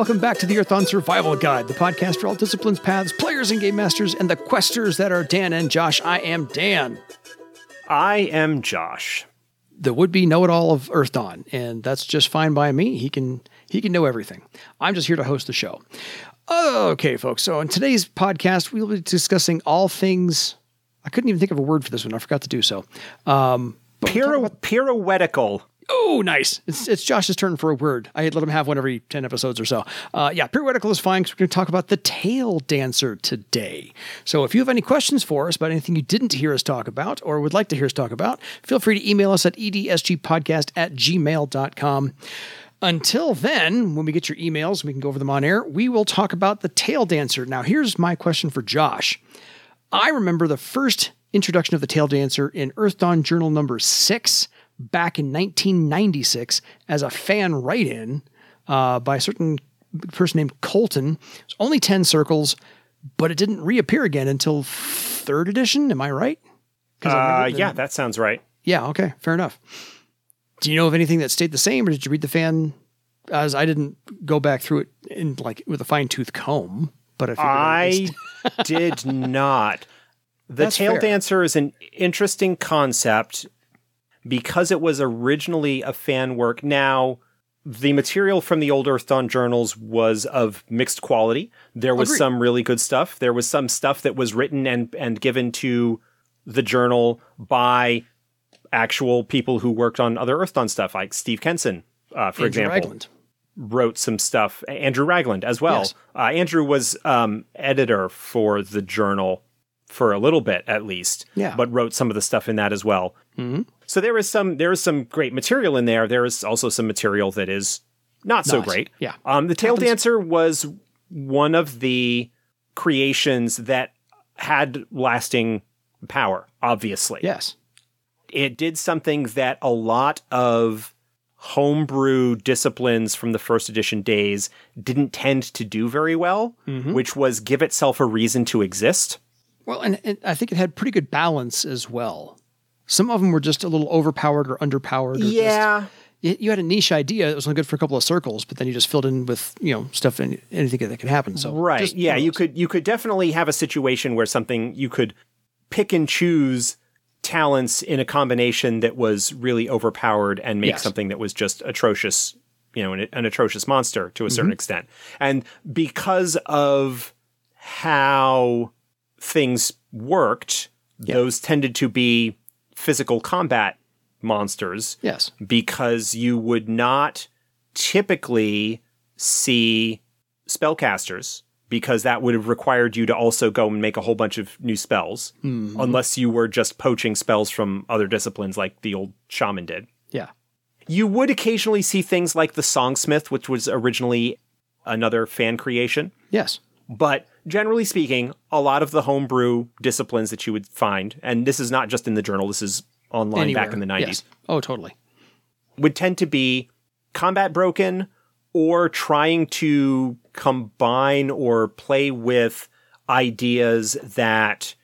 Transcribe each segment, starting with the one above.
welcome back to the Earthdawn Survival Guide, the podcast for all disciplines, paths, players, and game masters, and the questers that are Dan and Josh. I am Dan, I am Josh. the would-be know-it-all of Earthdawn, and that's just fine by me. He can he can know everything. I'm just here to host the show. Okay, folks. So in today's podcast, we'll be discussing all things. I couldn't even think of a word for this one. I forgot to do so. Um, but Piro- about- pirouettical. Oh, nice. It's, it's Josh's turn for a word. I let him have one every 10 episodes or so. Uh, yeah, periodical is fine because we're going to talk about the tail dancer today. So if you have any questions for us about anything you didn't hear us talk about or would like to hear us talk about, feel free to email us at edsgpodcast at gmail.com. Until then, when we get your emails, we can go over them on air, we will talk about the tail dancer. Now, here's my question for Josh. I remember the first introduction of the tail dancer in Earthdawn Journal number six back in 1996 as a fan write in uh, by a certain person named Colton. It's only 10 circles, but it didn't reappear again until third edition. Am I right? I Uh, yeah, that sounds right. Yeah, okay, fair enough. Do you know of anything that stayed the same, or did you read the fan? As I didn't go back through it in like with a fine tooth comb, but I I did not. The That's tail fair. dancer is an interesting concept because it was originally a fan work. Now, the material from the old Earthdawn journals was of mixed quality. There was Agreed. some really good stuff. There was some stuff that was written and and given to the journal by actual people who worked on other Earthdawn stuff, like Steve Kenson, uh, for Andrew example Ragland. wrote some stuff. Andrew Ragland as well. Yes. Uh, Andrew was um, editor for the journal for a little bit at least. Yeah. But wrote some of the stuff in that as well. Mm-hmm. So there is some there is some great material in there. There is also some material that is not so great. Yeah. Um, the Tail. Dancer was one of the creations that had lasting power. Obviously Yes. it did something that a lot of homebrew disciplines from the first edition days didn't tend to do very well, which was give itself a reason to exist. Well, and, and I think it had pretty good balance as well. Some of them were just a little overpowered or underpowered. Or just- you, you had a niche idea that was only good for a couple of circles, but then you just filled in with you know stuff and anything that could happen. So right. just Yeah, one of you could you could definitely have a situation where something you could pick and choose talents in a combination that was really overpowered and make Yes. something that was just atrocious, you know, an, an atrocious monster to a Mm-hmm. certain extent. And because of how things worked, those tended to be physical combat monsters Yes. because you would not typically see spellcasters because that would have required you to also go and make a whole bunch of new spells mm-hmm. unless you were just poaching spells from other disciplines like the old shaman did. Yeah. You would occasionally see things like the Songsmith, which was originally another fan creation. Yes. But generally speaking, a lot of the homebrew disciplines that you would find, and this is not just in the journal, this is online back in the 90s, Yes. Oh, totally. would tend to be combat broken or trying to combine or play with ideas that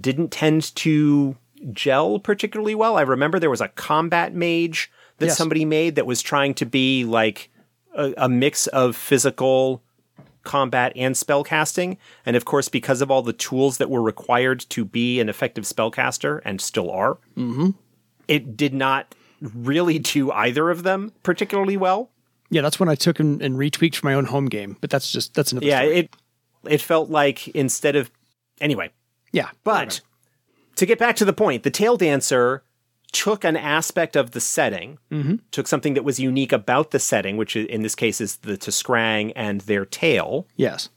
didn't tend to gel particularly well. I remember there was a combat mage that Yes. somebody made that was trying to be like a, a mix of physical combat and spell casting. And of course, because of all the tools that were required to be an effective spellcaster and still are, mm-hmm. it did not really do either of them particularly well. Yeah, that's when I took and, and retweaked for my own home game. But that's just that's another. Yeah, story. it it felt like instead of anyway, yeah. but to get back to the point, the tail dancer took an aspect of the setting, mm-hmm. took something that was unique about the setting, which in this case is the t'skrang and their tail. yes.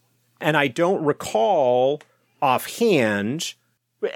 and I don't recall offhand.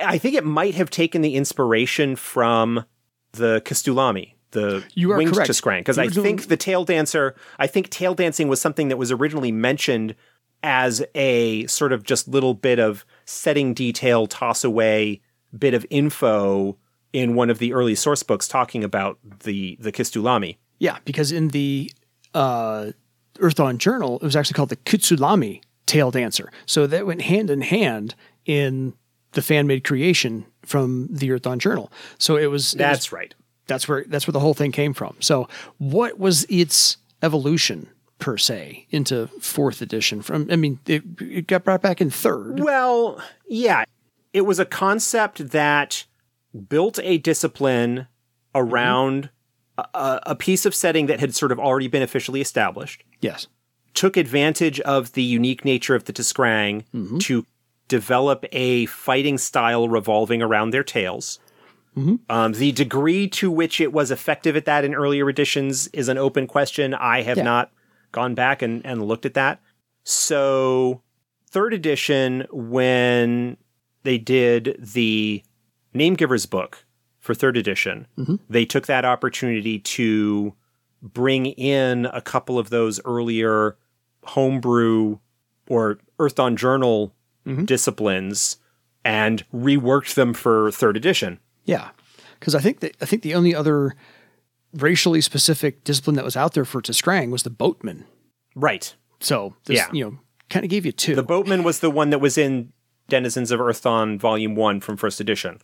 I think it might have taken the inspiration from the K'stulaami, the You are winged correct. t'skrang, because I original- think the tail dancer. I think tail dancing was something that was originally mentioned as a sort of just little bit of setting detail, toss away bit of info in one of the early source books talking about the the K'stulaami. Yeah, because in the uh, Earthdawn Journal, it was actually called the K'stulaami Tail Dancer. So that went hand in hand in the fan made creation from the Earthdawn Journal. So it was it was- That's right. that's where that's where the whole thing came from. So what was its evolution per se into fourth edition. From I mean, it, it got brought back in third. Well, yeah, it was a concept that built a discipline mm-hmm. around a, a piece of setting that had sort of already been officially established. Yes. Took advantage of the unique nature of the t'skrang mm-hmm. to develop a fighting style revolving around their tails. Mm-hmm. Um, the degree to which it was effective at that in earlier editions is an open question. I have Yeah. not gone back and, and looked at that. So, third edition, when they did the Name Givers book for third edition, mm-hmm. they took that opportunity to bring in a couple of those earlier homebrew or Earthdawn Journal mm-hmm. disciplines and reworked them for third edition. Yeah, because I think that I think the only other racially specific discipline that was out there for t'skrang was the boatman. Right. So this, Yeah. you know, kind of gave you two. The boatman was the one that was in Denizens of Earthdawn Volume 1 from first edition.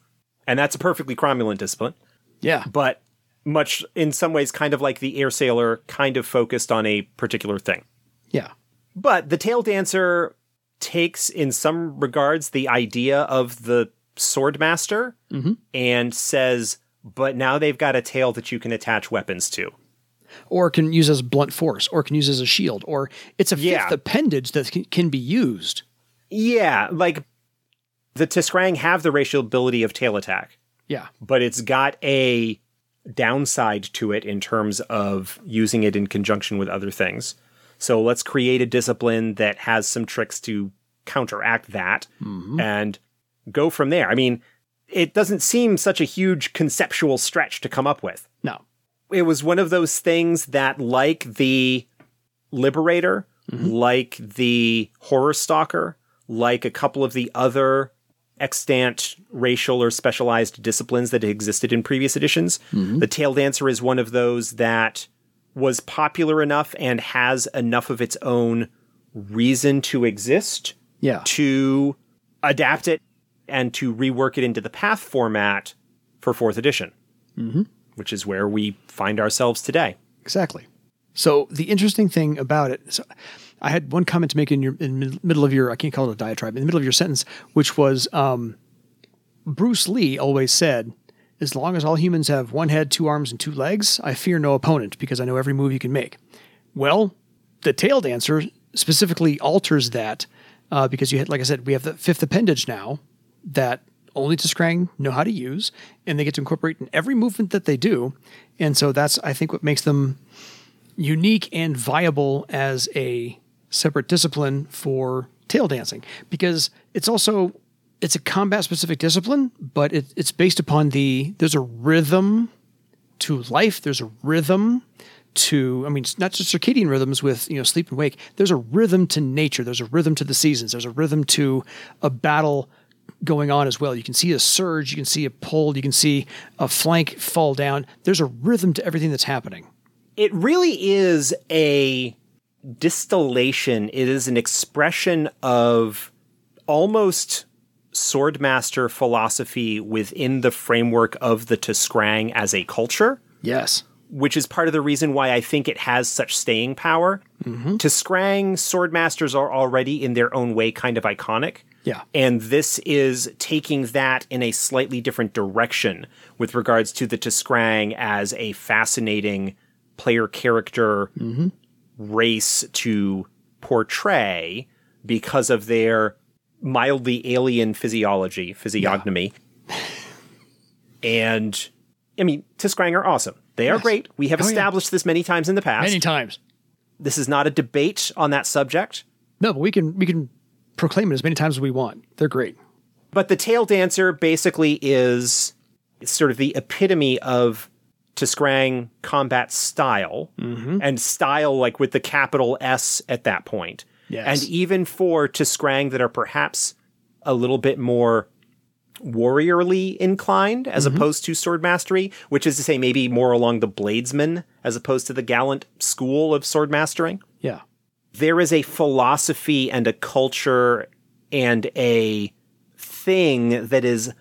And that's a perfectly cromulent discipline, yeah, but much in some ways kind of like the air sailor, kind of focused on a particular thing. yeah, But the tail dancer takes, in some regards, the idea of the sword master mm-hmm. and says, but now they've got a tail that you can attach weapons to. or can use as blunt force, or can use as a shield, or it's a fifth Yeah. appendage that can be used. Yeah, like the t'skrang have the racial ability of tail attack, Yeah, but it's got a downside to it in terms of using it in conjunction with other things. So let's create a discipline that has some tricks to counteract that mm-hmm. and go from there. I mean, it doesn't seem such a huge conceptual stretch to come up with. no, It was one of those things that, like the Liberator, mm-hmm. like the Horror Stalker, like a couple of the other extant racial or specialized disciplines that existed in previous editions, the Tail Dancer is one of those that was popular enough and has enough of its own reason to exist yeah, to adapt it and to rework it into the path format for fourth edition, mm-hmm. which is where we find ourselves today. exactly. So the interesting thing about it, so I had one comment to make in your in middle of your I can't call it a diatribe in the middle of your sentence, which was um, Bruce Lee always said, "As long as all humans have one head, two arms, and two legs, I fear no opponent because I know every move you can make." Well, the tail dancer specifically alters that uh, because you had, like I said, we have the fifth appendage now that only t'skrang know how to use, and they get to incorporate in every movement that they do, and so that's I think what makes them unique and viable as a separate discipline for tail dancing because it's also it's a combat specific discipline but it, it's based upon the there's a rhythm to life. There's a rhythm to i mean it's not just circadian rhythms with you know sleep and wake. There's a rhythm to nature. There's a rhythm to the seasons. There's a rhythm to a battle going on as well. You can see a surge. You can see a pull you can see a flank fall down. There's a rhythm to everything that's happening. It really is a distillation, it is an expression of almost swordmaster philosophy within the framework of the t'skrang as a culture. yes which is part of the reason why I think it has such staying power. Mm-hmm. T'skrang, swordmasters are already in their own way kind of iconic. Yeah. And this is taking that in a slightly different direction with regards to the t'skrang as a fascinating player character mm-hmm. Race to portray because of their mildly alien physiology, physiognomy. And I mean, t'skrang are awesome. They are Yes. great. We have Oh, yeah. established this many times in the past. many times This is not a debate on that subject. no but we can we can proclaim it as many times as we want they're great But the tail dancer basically is sort of the epitome of t'skrang combat style, mm-hmm. and style like with the capital S at that point. Yes. And even for t'skrang that are perhaps a little bit more warriorly inclined as mm-hmm. opposed to sword mastery, which is to say maybe more along the bladesman as opposed to the gallant school of sword mastering. yeah there is a philosophy and a culture and a thing that is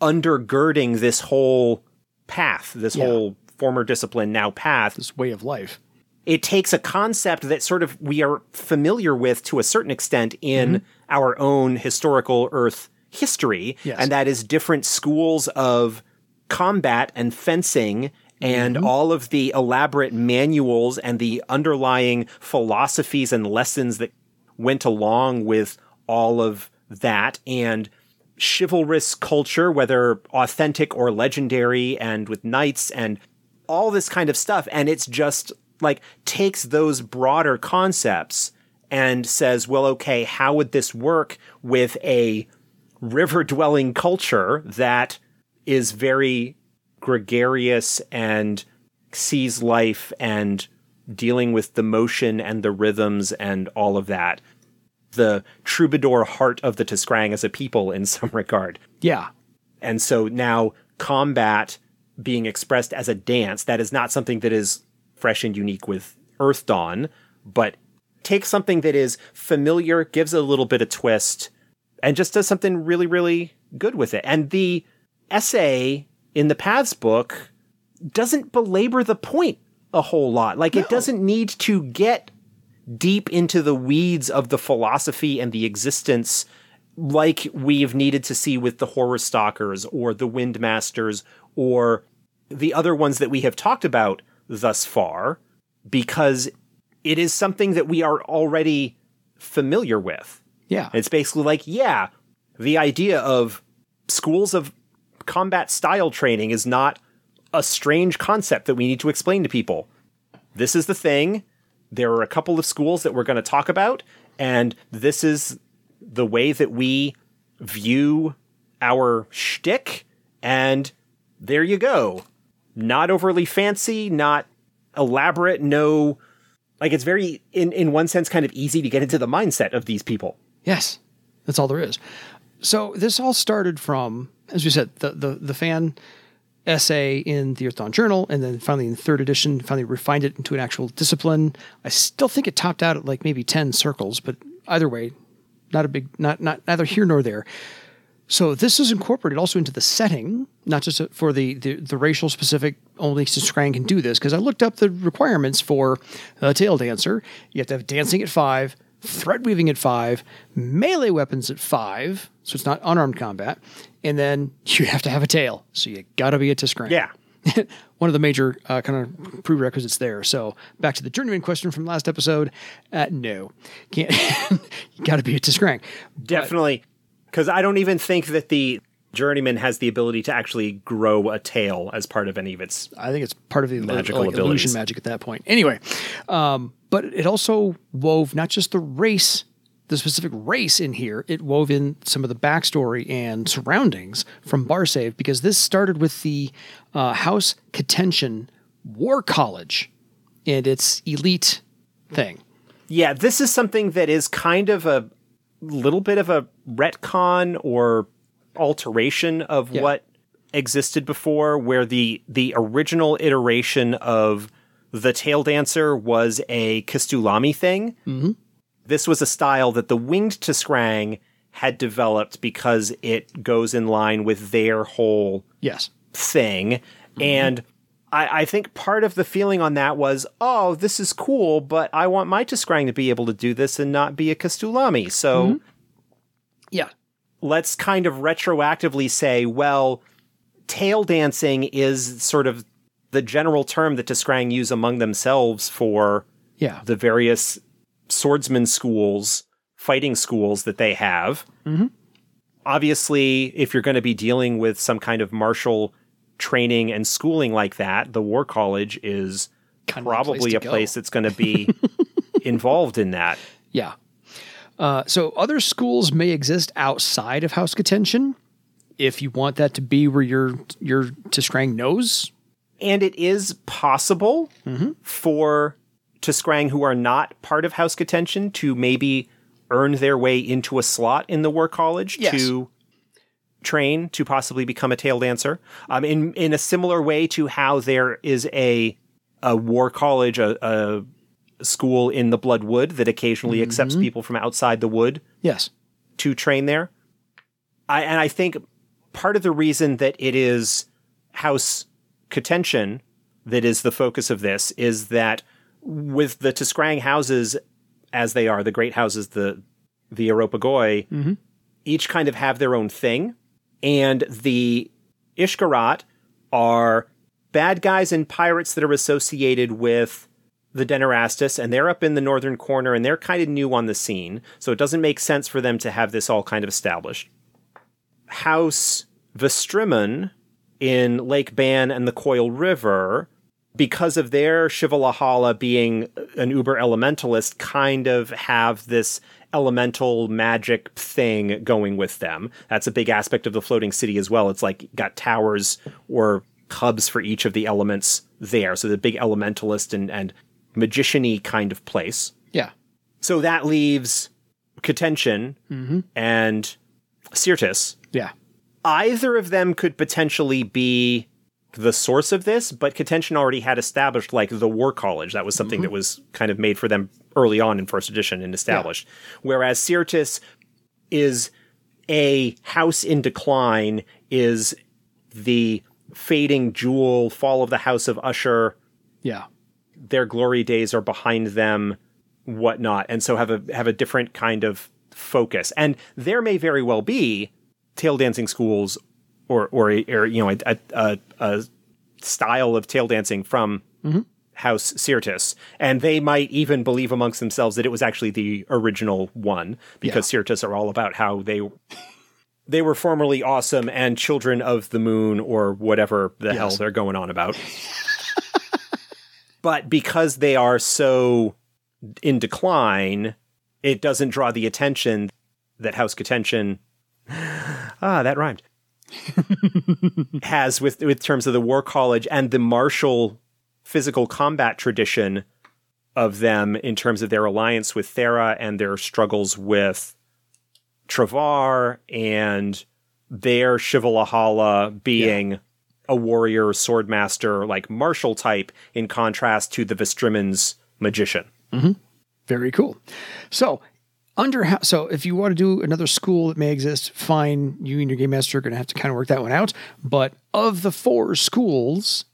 undergirding this whole path, this Yeah. whole former discipline now path. this way of life it takes a concept that sort of we are familiar with to a certain extent in Mm-hmm. our own historical Earth history, Yes. and that is different schools of combat and fencing and Mm-hmm. all of the elaborate manuals and the underlying philosophies and lessons that went along with all of that and chivalrous culture, whether authentic or legendary, and with knights and all this kind of stuff. And it's just like takes those broader concepts and says, well, okay, how would this work with a river dwelling culture that is very gregarious and sees life and dealing with the motion and the rhythms and all of that? The troubadour heart of the t'skrang as a people in some regard. Yeah. And so now combat being expressed as a dance, that is not something that is fresh and unique with Earthdawn, but takes something that is familiar, gives it a little bit of twist, and just does something really, really good with it. And the essay in the Paths book doesn't belabor the point a whole lot. Like, it doesn't need to get deep into the weeds of the philosophy and the existence like we've needed to see with the horror stalkers or the windmasters or the other ones that we have talked about thus far because it is something that we are already familiar with Yeah. it's basically like yeah the idea of schools of combat style training is not a strange concept that we need to explain to people this is the thing there are a couple of schools that we're going to talk about and this is the way that we view our shtick, and there you go. Not overly fancy, not elaborate, no like it's very in in one sense kind of easy to get into the mindset of these people. Yes, that's all there is. So this all started from, as we said, the the, the fan essay in the Earthdawn Journal, and then finally in third edition, finally refined it into an actual discipline. I still think it topped out at like maybe ten circles, but either way, not a big, not not neither here nor there. So this is incorporated also into the setting, not just for the the, the racial specific. Only t'skrang can do this because I looked up the requirements for a tail dancer. You have to have dancing at five, thread weaving at five, melee weapons at five, so it's not unarmed combat, and then you have to have a tail. So you got to be a t'skrang. Yeah. One of the major uh, kind of prerequisites there. So back to the journeyman question from last episode. Uh, no, can't. you got to be a t'skrang. Definitely cuz I don't even think that the journeyman has the ability to actually grow a tail as part of any of its I think it's part of the Magical like, illusion magic at that point. Anyway, um, but it also wove not just the race, the specific race in here. It wove in some of the backstory and surroundings from Barsaive because this started with the uh, House K'tenshin War College and its elite thing. Yeah, this is something that is kind of a little bit of a retcon or alteration of Yeah. what existed before, where the the original iteration of the tail dancer was a K'stulaami thing. Mm-hmm. This was a style that the winged t'skrang had developed because it goes in line with their whole Yes. thing. And I, I think part of the feeling on that was, oh, this is cool, but I want my t'skrang to be able to do this and not be a K'stulaami. So Yeah. let's kind of retroactively say, well, tail dancing is sort of the general term that t'skrang use among themselves for Yeah. the various swordsman schools, fighting schools that they have. Obviously, if you're going to be dealing with some kind of martial training and schooling like that, the War College is Kind place probably to a go. place that's going to be involved in that. Yeah. Uh, so other schools may exist outside of House K'tenshin. If you want that to be where your your t'skrang knows, And it is possible for t'skrang who are not part of House K'tenshin to maybe earn their way into a slot in the War College Yes. to train to possibly become a tail dancer. Um, in in a similar way to how there is a a War College, a, a school in the Bloodwood that occasionally accepts people from outside the wood yes. to train there. I and I think part of the reason that it is house K'tenshin that is the focus of this is that with the t'skrang houses as they are, the great houses, the the Aropagoi, mm-hmm. each kind of have their own thing. And the Ishkarat are bad guys and pirates that are associated with the Denairastas, and they're up in the northern corner, and they're kind of new on the scene, so it doesn't make sense for them to have this all kind of established. House V'strimon in Lake Ban and the Coil River, because of their Shivalahala being an uber elementalist, kind of have this elemental magic thing going with them. That's a big aspect of the floating city as well. It's like got towers or hubs for each of the elements there. So the big elementalist and, and magician-y kind of place. Yeah. So that leaves K'tenshin mm-hmm. and Syrtis. Yeah. Either of them could potentially be the source of this, but K'tenshin already had established like the War College. That was something that mm-hmm. was kind of made for them early on in first edition and established. Whereas Syrtis is a house in decline, is the fading jewel, fall of the House of Usher, Yeah. their glory days are behind them, whatnot, and so have a have a different kind of focus. And there may very well be tail dancing schools, or or, a, or you know a, a, a style of tail dancing from mm-hmm. House Syrtis, and they might even believe amongst themselves that it was actually the original one because Syrtis are all about how they. They were formerly awesome and children of the moon, or whatever the hell they're going on about. but because they are so in decline, it doesn't draw the attention that House K'tenshin ah that rhymed has with with terms of the War College and the martial physical combat tradition of them in terms of their alliance with Thera and their struggles with Travar and their Shivalahala being a warrior swordmaster like martial type in contrast to the V'strimon's magician. Very cool. So, under so if you want to do another school that may exist, fine. You and your game master are going to have to kind of work that one out. But of the four schools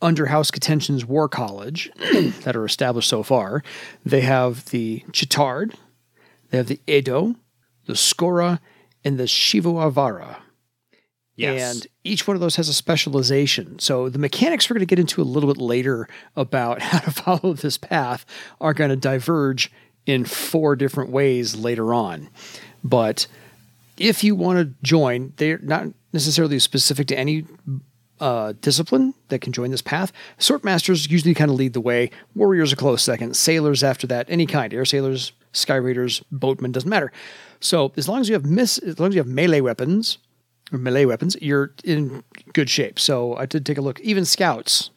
under House K'tenshin's War College that are established so far, they have the Ch'tard, they have the Edo, the Skora, and the Shivoavara. Yes. And each one of those has a specialization. So the mechanics we're going to get into a little bit later about how to follow this path are going to diverge in four different ways later on. But if you want to join, they're not necessarily specific to any uh, discipline that can join this path. Sword masters usually kind of lead the way. Warriors a close second. Sailors after that, any kind. Air sailors, sky raiders, boatmen doesn't matter. So as long as you have miss, as long as you have melee weapons or melee weapons, you're in good shape. So I did take a look. Even scouts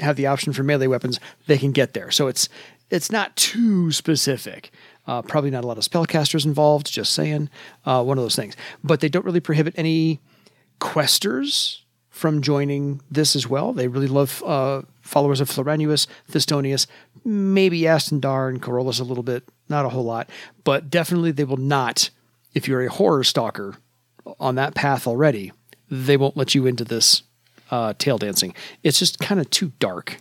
have the option for melee weapons. They can get there. So it's it's not too specific. Uh, probably not a lot of spellcasters involved. Just saying, uh, one of those things. But they don't really prohibit any questers from joining this as well. They really love uh, followers of Floranuus, Thistonius, maybe Astendar and Chorrolis a little bit, not a whole lot, but definitely they will not. If you're a horror stalker on that path already, they won't let you into this uh, tail dancing. It's just kind of too dark.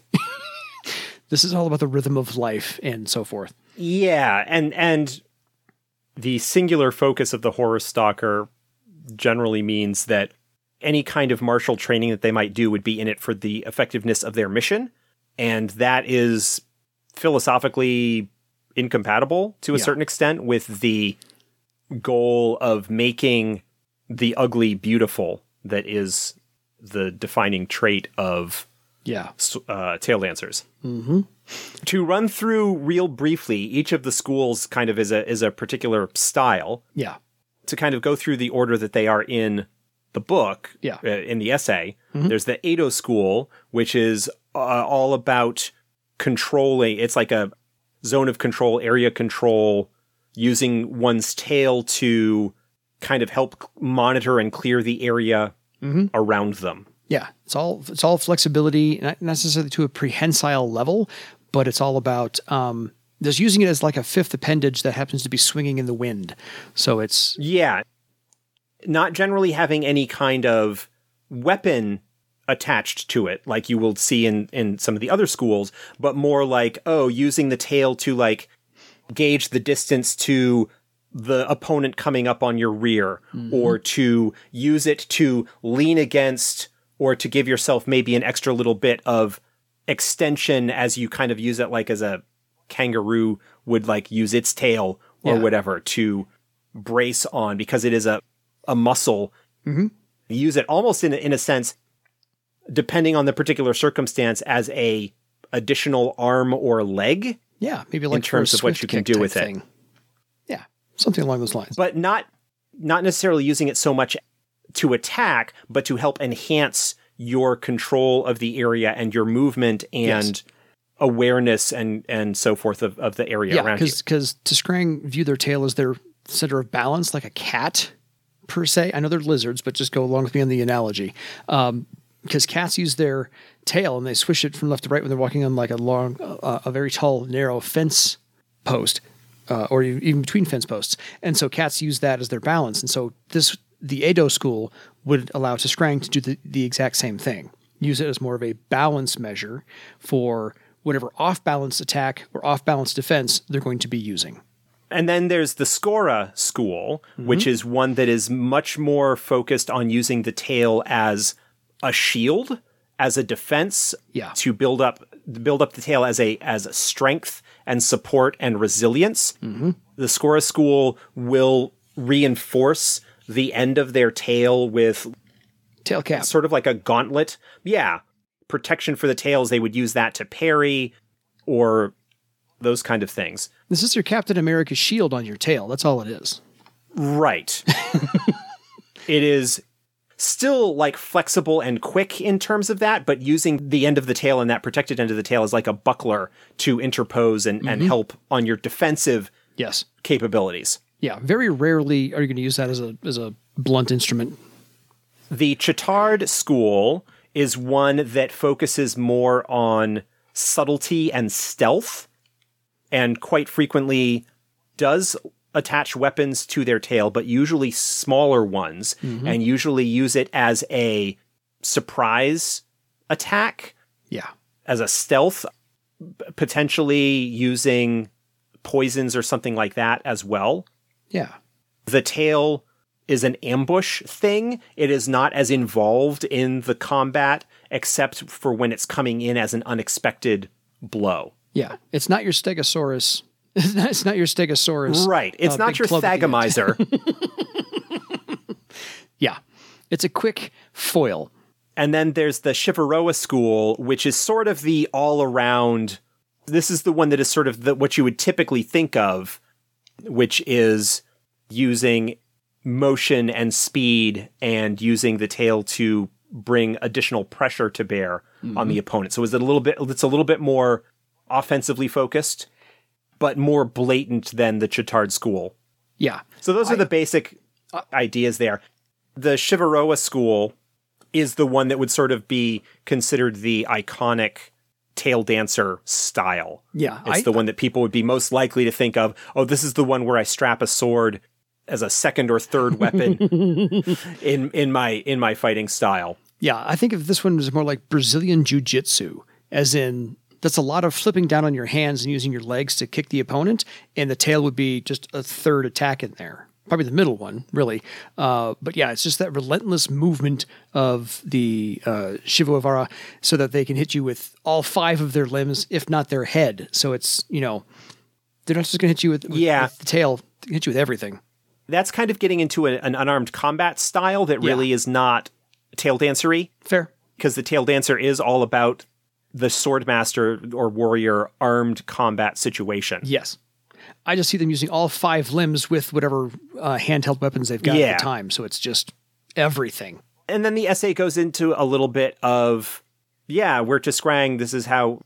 This is all about the rhythm of life and so forth. Yeah, and and the singular focus of the horror stalker generally means that any kind of martial training that they might do would be in it for the effectiveness of their mission, and that is philosophically incompatible to a Yeah. certain extent with the goal of making the ugly beautiful that is the defining trait of Yeah. uh, tail dancers. Mm-hmm. To run through real briefly, each of the schools kind of is a is a particular style. Yeah. To kind of go through the order that they are in the book, Yeah. uh, in the essay. There's the Edo school, which is uh, all about controlling. It's like a zone of control, area control, using one's tail to kind of help monitor and clear the area around them. Yeah, it's all it's all flexibility, not necessarily to a prehensile level, but it's all about um, just using it as like a fifth appendage that happens to be swinging in the wind. So it's Yeah. Not generally having any kind of weapon attached to it, like you will see in in some of the other schools, but more like oh, using the tail to like gauge the distance to the opponent coming up on your rear, or to use it to lean against, or to give yourself maybe an extra little bit of extension as you kind of use it like as a kangaroo would like use its tail or Yeah. whatever to brace on because it is a a muscle. Mm-hmm. Use it almost in a, in a sense, depending on the particular circumstance, as a additional arm or leg, Yeah, maybe like a terms of what you can do with type it. thing. Yeah, something along those lines. but not not necessarily using it so much to attack, but to help enhance your control of the area and your movement and awareness and and so forth of, of the area yeah, around you. because because t'skrang view their tail as their center of balance, like a cat per se. I know they're lizards, but just go along with me on the analogy. Um, because cats use their tail and they swish it from left to right when they're walking on like a long, uh, a very tall, narrow fence post, uh, or even between fence posts. And so cats use that as their balance. And so this, the Edo school would allow t'skrang to do the, the exact same thing. Use it as more of a balance measure for whatever off balance attack or off balance defense they're going to be using. And then there's the Skora school, which mm-hmm. is one that is much more focused on using the tail as a shield, as a defense, Yeah. to build up build up the tail as a as a strength and support and resilience. Mm-hmm. The Skora school will reinforce the end of their tail with Tail cap. sort of like a gauntlet. Yeah, protection for the tails. They would use that to parry or those kind of things. This is your Captain America shield on your tail. That's all it is. Right. it is still like flexible and quick in terms of that, but using the end of the tail and that protected end of the tail as like a buckler to interpose and, and mm-hmm. help on your defensive Yes. capabilities. Yeah. Very rarely are you going to use that as a as a blunt instrument. The Ch'tard school is one that focuses more on subtlety and stealth, and quite frequently does attach weapons to their tail, but usually smaller ones, mm-hmm. and usually use it as a surprise attack, Yeah. as a stealth, potentially using poisons or something like that as well Yeah. the tail is an ambush thing. It is not as involved in the combat except for when it's coming in as an unexpected blow. Yeah. It's not your Stegosaurus. It's not, it's not your Stegosaurus. Right. It's uh, not your club at the end. Thagomizer. Yeah. It's a quick foil. and then there's the Shivoavara school, which is sort of the all around. This is the one that is sort of the, what you would typically think of, which is using motion and speed and using the tail to bring additional pressure to bear on the mm-hmm. opponent. So is it a little bit it's a little bit more offensively focused, but more blatant than the Ch'tard school. Yeah. So those are the basic uh, ideas there. The Shivoavara school is the one that would sort of be considered the iconic tail dancer style. Yeah. It's I, the one that people would be most likely to think of. Oh, this is the one where I strap a sword as a second or third weapon in in my in my fighting style. yeah. I think if this one was more like Brazilian Jiu Jitsu, as in that's a lot of flipping down on your hands and using your legs to kick the opponent, and the tail would be just a third attack in there. Probably the middle one, really. Uh, but yeah, it's just that relentless movement of the uh, Shivoavara so that they can hit you with all five of their limbs, if not their head. So it's, you know, they're not just going to hit you with, with, Yeah. with the tail, they can hit you with everything. That's kind of getting into a, an unarmed combat style that Yeah. really is not tail dancery. Fair. because the tail dancer is all about the sword master or warrior armed combat situation. Yes. I just see them using all five limbs with whatever uh, handheld weapons they've got Yeah. at the time. So it's just everything. And then the essay goes into a little bit of, yeah, we're t'skrang. This is how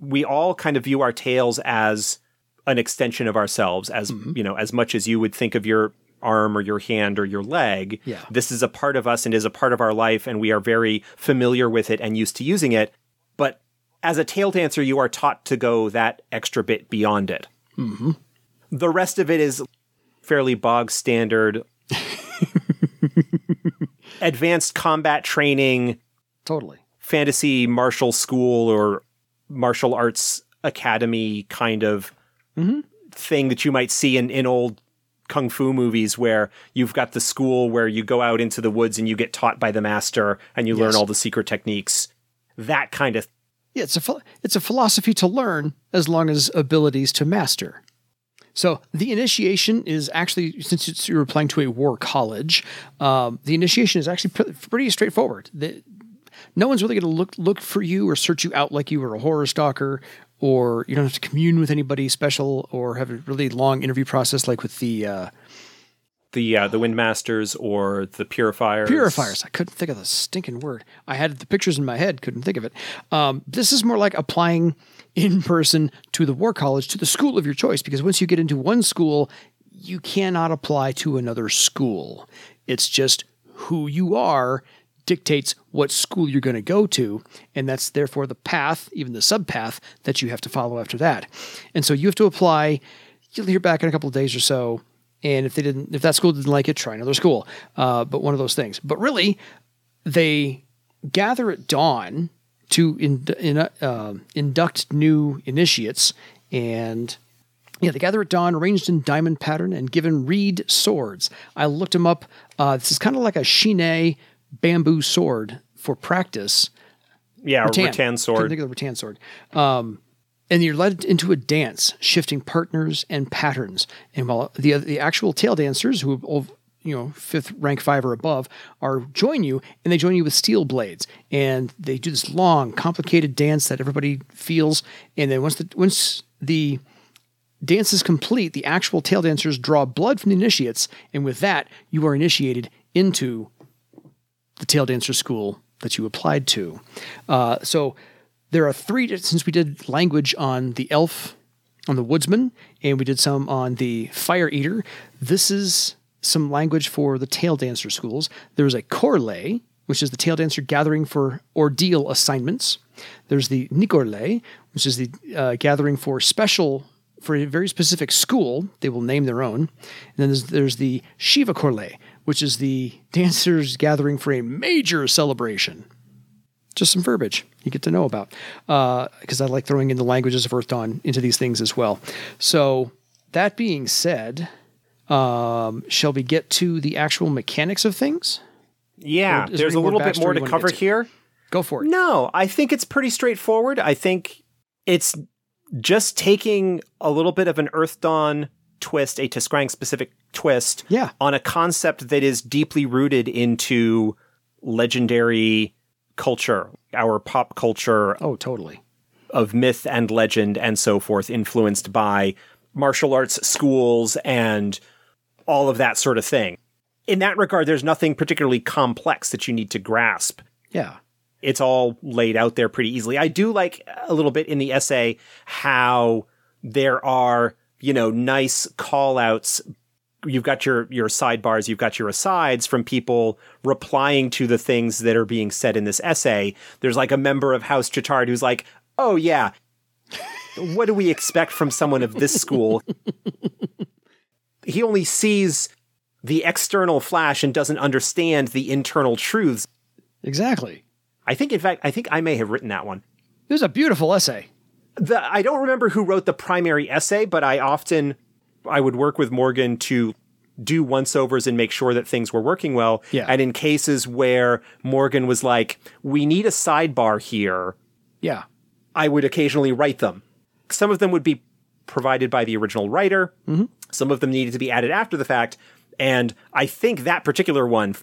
we all kind of view our tails as an extension of ourselves, as you know, as much as you would think of your arm or your hand or your leg. Yeah. This is a part of us and is a part of our life, and we are very familiar with it and used to using it. But as a tail dancer, you are taught to go that extra bit beyond it. The rest of it is fairly bog standard. advanced combat training, Totally. fantasy martial school or martial arts academy kind of mm-hmm. thing that you might see in, in old kung fu movies where you've got the school where you go out into the woods and you get taught by the master and you learn all the secret techniques. That kind of Yeah, it's a it's a philosophy to learn as long as abilities to master. So the initiation is actually since you're applying to a war college, um, the initiation is actually pre- pretty straightforward. The, no one's really going to look look for you or search you out like you were a horror stalker, or you don't have to commune with anybody special or have a really long interview process like with the uh, the uh, the windmasters or the purifiers. Purifiers. I couldn't think of the stinking word. I had the pictures in my head, couldn't think of it. Um, this is more like applying in person to the war college, to the school of your choice, because once you get into one school, you cannot apply to another school. It's just who you are dictates what school you're going to go to. And that's therefore the path, even the subpath that you have to follow after that. And so you have to apply. You'll hear back in a couple of days or so. And if they didn't, if that school didn't like it, try another school. Uh, but one of those things. But really, they gather at dawn to in, in, uh, induct new initiates and yeah, they gather at dawn, arranged in diamond pattern, and given reed swords. I looked them up. Uh, this is kind of like a shinai bamboo sword for practice. Yeah, Rattan. rattan sword. think of the rattan sword. Um, and you're led into a dance, shifting partners and patterns. And while the the actual tail dancers, who you know fifth rank five or above, are join you, and they join you with steel blades, and they do this long, complicated dance that everybody feels. And then once the once the dance is complete, the actual tail dancers draw blood from the initiates, and with that, you are initiated into the tail dancer school that you applied to. Uh, so there are three, since we did language on the elf, on the woodsman, and we did some on the fire eater, this is some language for the tail dancer schools. There's a corlay, which is the tail dancer gathering for ordeal assignments. There's the nicorlay, which is the uh, gathering for special for a very specific school. They will name their own. And then there's, there's the Shiva Corlay, which is the dancers gathering for a major celebration. Just some verbiage you get to know about. Because I like throwing in the languages of Earthdawn into these things as well. So, that being said, um, shall we get to the actual mechanics of things? Yeah, there's a little bit more to cover to? here. Go for it. No, I think it's pretty straightforward. I think it's just taking a little bit of an Earthdawn twist, a t'skrang specific twist, Yeah. on a concept that is deeply rooted into legendary culture, our pop culture Oh, totally. of myth and legend and so forth, influenced by martial arts schools and all of that sort of thing. In that regard, there's nothing particularly complex that you need to grasp Yeah. it's all laid out there pretty easily. I do like a little bit in the essay how there are, you know, nice call outs. You've got your your sidebars, you've got your asides from people replying to the things that are being said in this essay. There's like a member of House Ch'tard who's like, "Oh yeah, what do we expect from someone of this school?" he only sees the external flash and doesn't understand the internal truths Exactly. I think, in fact, I think I may have written that one. It was a beautiful essay. The, I don't remember who wrote the primary essay, but I often I would work with Morgan to do once overs and make sure that things were working well. Yeah. And in cases where Morgan was like, "We need a sidebar here," Yeah. I would occasionally write them. Some of them would be provided by the original writer. Mm-hmm. Some of them needed to be added after the fact. And I think that particular one,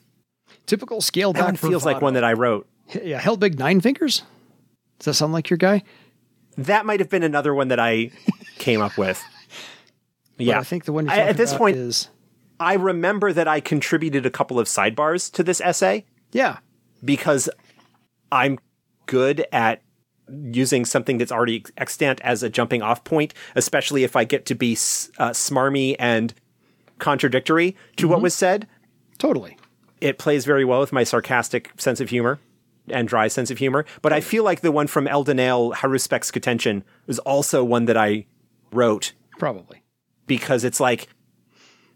Typical scale that back one feels like one that I wrote. Yeah, held big nine fingers. Does that sound like your guy? That might have been another one that I came up with. But Yeah, I think the one I- at this point, is I remember that I contributed a couple of sidebars to this essay yeah, because I'm good at using something that's already extant as a jumping off point, especially if I get to be uh, smarmy and contradictory to what was said. totally. It plays very well with my sarcastic sense of humor and dry sense of humor. But I feel like the one from Eldenale, Haruspec's K'tenshin, was also one that I wrote Probably. because it's like,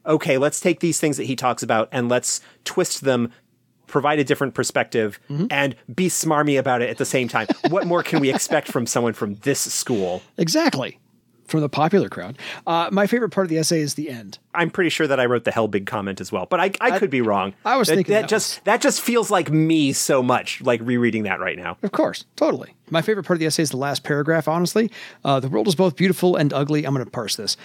okay, let's take these things that he talks about and let's twist them provide a different perspective, and be smarmy about it at the same time. what more can we expect from someone from this school? Exactly. From the popular crowd. Uh, my favorite part of the essay is the end. I'm pretty sure that I wrote the hell big comment as well, but I, I, could be wrong. I was that, thinking that, that just that just feels like me so much, like rereading that right now. Of course, totally. My favorite part of the essay is the last paragraph, honestly. Uh, the world is both beautiful and ugly. I'm going to parse this.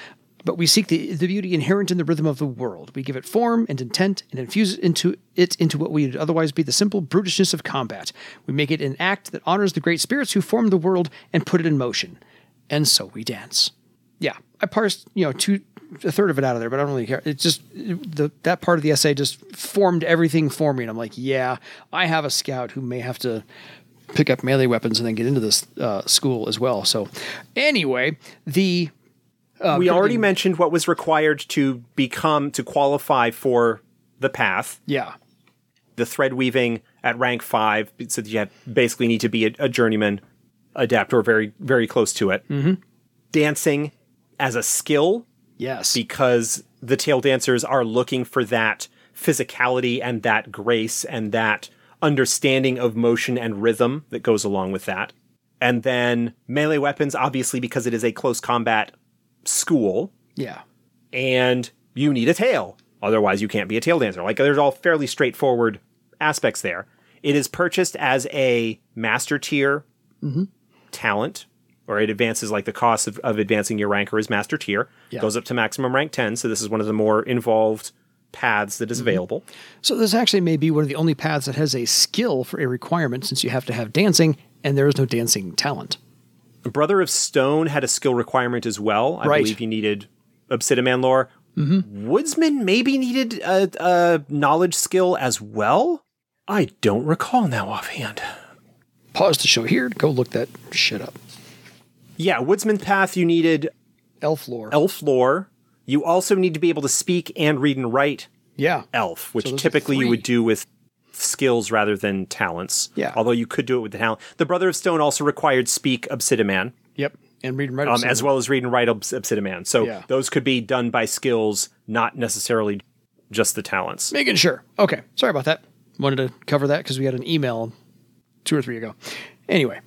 But we seek the, the beauty inherent in the rhythm of the world. We give it form and intent and infuse it into it into what would otherwise be the simple brutishness of combat. We make it an act that honors the great spirits who formed the world and put it in motion. And so we dance. Yeah, I parsed, you know, two a third of it out of there, but I don't really care. It's just the that part of the essay just formed everything for me, and I'm like, yeah, I have a scout who may have to pick up melee weapons and then get into this uh, school as well. So, anyway, the uh, we already be- mentioned what was required to become to qualify for the path. yeah, The thread weaving at rank five, so that you basically need to be a, a journeyman, adept, or very very close to it. Mm-hmm. Dancing as a skill yes, because the tail dancers are looking for that physicality and that grace and that understanding of motion and rhythm that goes along with that. And then melee weapons, obviously, because it is a close combat school, yeah, and you need a tail. Otherwise, you can't be a tail dancer. Like, there's all fairly straightforward aspects there. It is purchased as a master tier mm-hmm. talent, or it advances like the cost of, of advancing your ranker is master tier. Yeah. Goes up to maximum rank 10. So, this is one of the more involved paths that is mm-hmm. available. So this actually may be one of the only paths that has a skill for a requirement, since you have to have dancing, and there is no dancing talent. Brother of Stone had a skill requirement as well. I Right. believe he needed Obsidian lore. Mm-hmm. Woodsman maybe needed a, a knowledge skill as well. I don't recall now offhand. Pause the show here. Go look that shit up. Yeah, Woodsman Path, you needed Elf lore. elf lore. You also need to be able to speak and read and write yeah, elf, which are typically you would do with skills rather than talents. Yeah. Although you could do it with the talent. The Brother of Stone also required speak Obsidian yep, and read and write. um, as well as read and write Obs- Obsidian. So Yeah. those could be done by skills, not necessarily just the talents. Making sure. Okay. Sorry about that. Wanted to cover that because we had an email two or three ago. Anyway,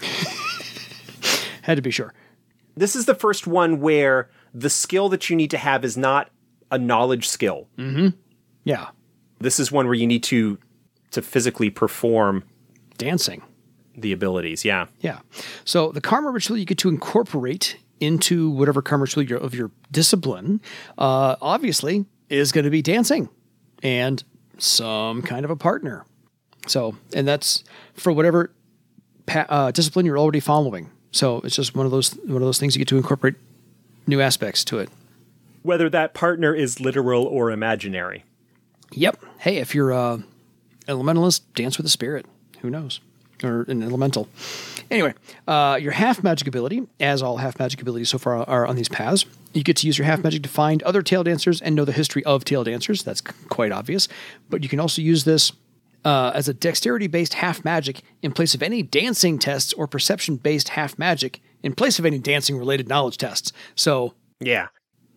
had to be sure. This is the first one where the skill that you need to have is not a knowledge skill. Mm-hmm. Yeah. This is one where you need to to physically perform Dancing. the abilities. Yeah. Yeah. So the karma ritual you get to incorporate into whatever karma ritual of your discipline, uh, obviously, is going to be dancing and some kind of a partner. So, and that's for whatever pa- uh, discipline you're already following. So it's just one of those one of those things you get to incorporate new aspects to it. Whether that partner is literal or imaginary. Yep. Hey, if you're a elementalist, dance with a spirit. Who knows? Or an elemental. Anyway, uh, your half magic ability, as all half magic abilities so far are on these paths, you get to use your half magic to find other tail dancers and know the history of tail dancers. That's c- quite obvious. But you can also use this uh, as a dexterity based half magic in place of any dancing tests or perception based half magic in place of any dancing related knowledge tests. So, Yeah.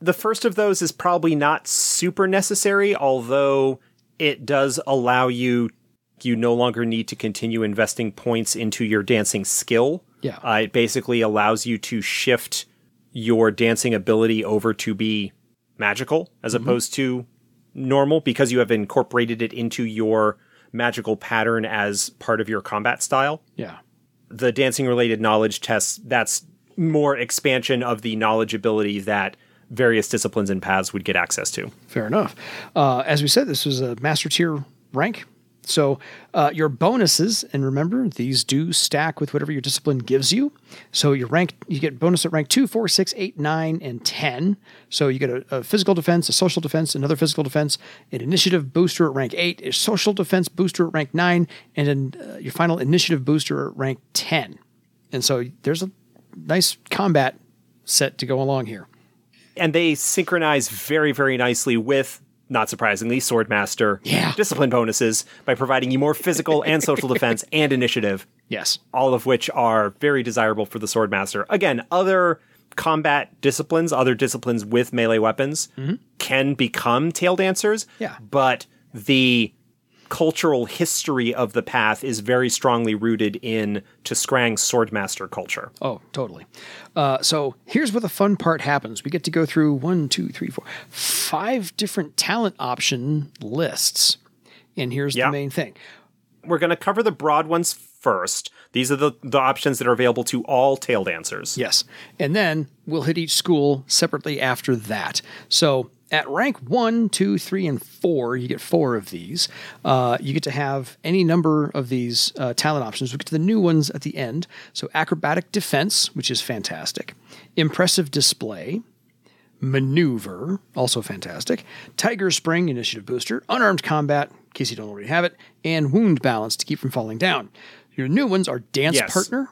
The first of those is probably not super necessary, although it does allow you you no longer need to continue investing points into your dancing skill. Yeah. Uh, it basically allows you to shift your dancing ability over to be magical as opposed to normal because you have incorporated it into your magical pattern as part of your combat style yeah. the dancing related knowledge tests that's more expansion of the knowledge ability that various disciplines and paths would get access to Fair enough. Uh, as we said, this was a master tier rank. So uh, your bonuses, and remember, these do stack with whatever your discipline gives you. So your rank, you get bonus at rank two, four, six, eight, nine, and 10. So you get a, a physical defense, a social defense, another physical defense, an initiative booster at rank eight, a social defense booster at rank nine, and then uh, your final initiative booster at rank 10. And so there's a nice combat set to go along here. And they synchronize very very nicely with not surprisingly swordmaster Yeah. discipline bonuses by providing you more physical and social defense and initiative Yes. all of which are very desirable for the swordmaster again other combat disciplines other disciplines with melee weapons mm-hmm. can become tail dancers Yeah. but the cultural history of the path is very strongly rooted in T'skrang's swordmaster culture. Oh, totally. Uh, so here's where the fun part happens. We get to go through one, two, three, four, five different talent option lists. And here's Yeah. the main thing. We're going to cover the broad ones first. These are the, the options that are available to all tail dancers. Yes. And then we'll hit each school separately after that. So at rank one, two, three, and four, you get four of these. Uh, you get to have any number of these uh, talent options. We get to the new ones at the end. So acrobatic defense, which is fantastic, impressive display, maneuver, also fantastic, tiger spring, initiative booster, unarmed combat, in case you don't already have it, and wound balance to keep from falling down. Your new ones are dance Yes. partner,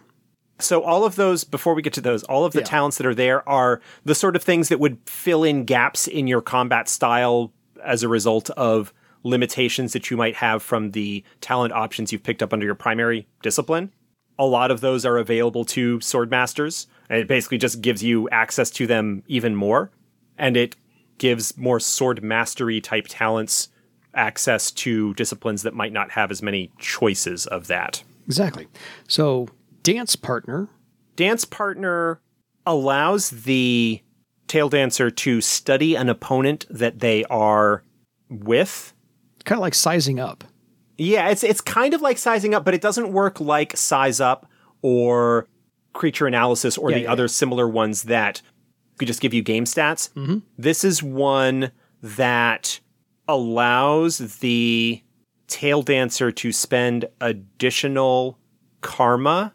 So all of those, before we get to those, all of the Yeah. talents that are there are the sort of things that would fill in gaps in your combat style as a result of limitations that you might have from the talent options you've picked up under your primary discipline. A lot of those are available to sword masters, and it basically just gives you access to them even more. And it gives more sword mastery type talents access to disciplines that might not have as many choices of that. Exactly. So, dance partner. dance partner allows the tail dancer to study an opponent that they are with. Kind of like sizing up. Yeah, it's it's kind of like sizing up, but it doesn't work like size up or creature analysis or Yeah, the yeah, other similar ones that could just give you game stats. Mm-hmm. This is one that allows the tail dancer to spend additional karma